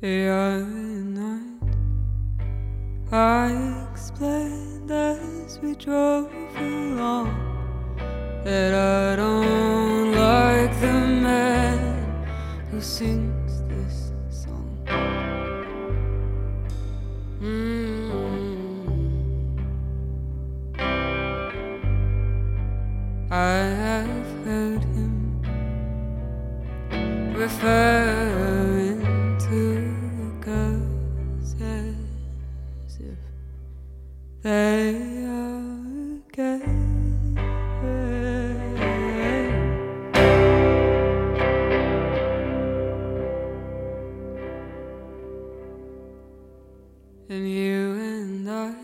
Other night, I explained as we drove along that I don't like the man who sings this song. Mm. I have heard him referring they are gay. And you and I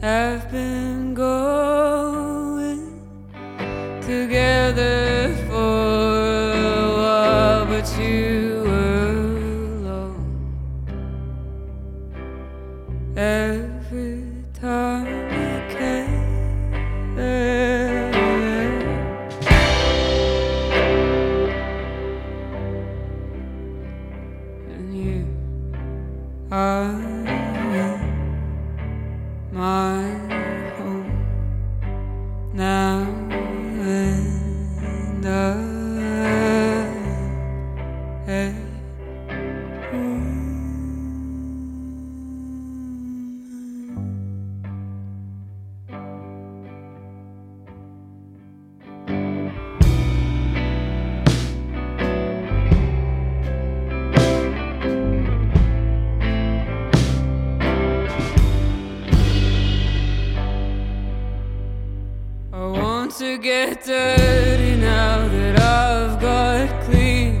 have been going together for a while, but you you are my to get dirty now that I've got clean.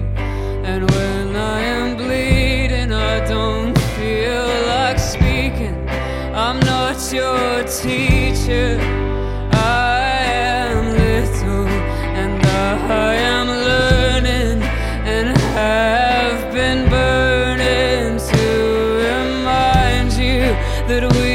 And when I am bleeding, I don't feel like speaking. I'm not your teacher. I am little and I am learning and have been burning to remind you that we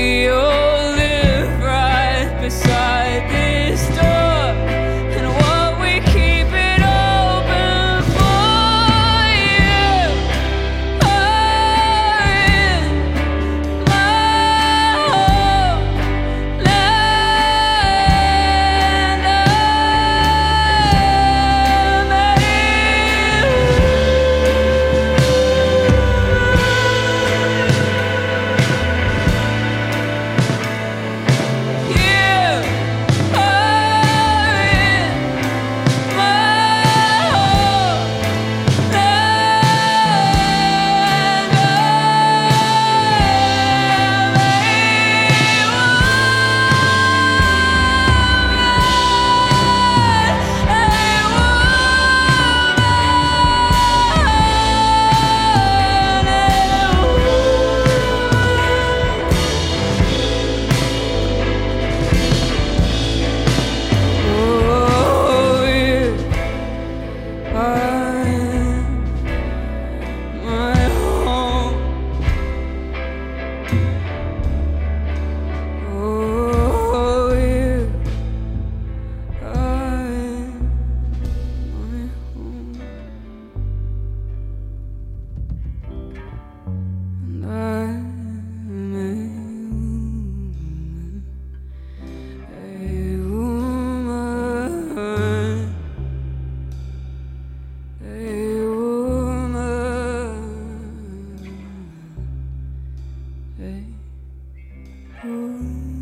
Oh.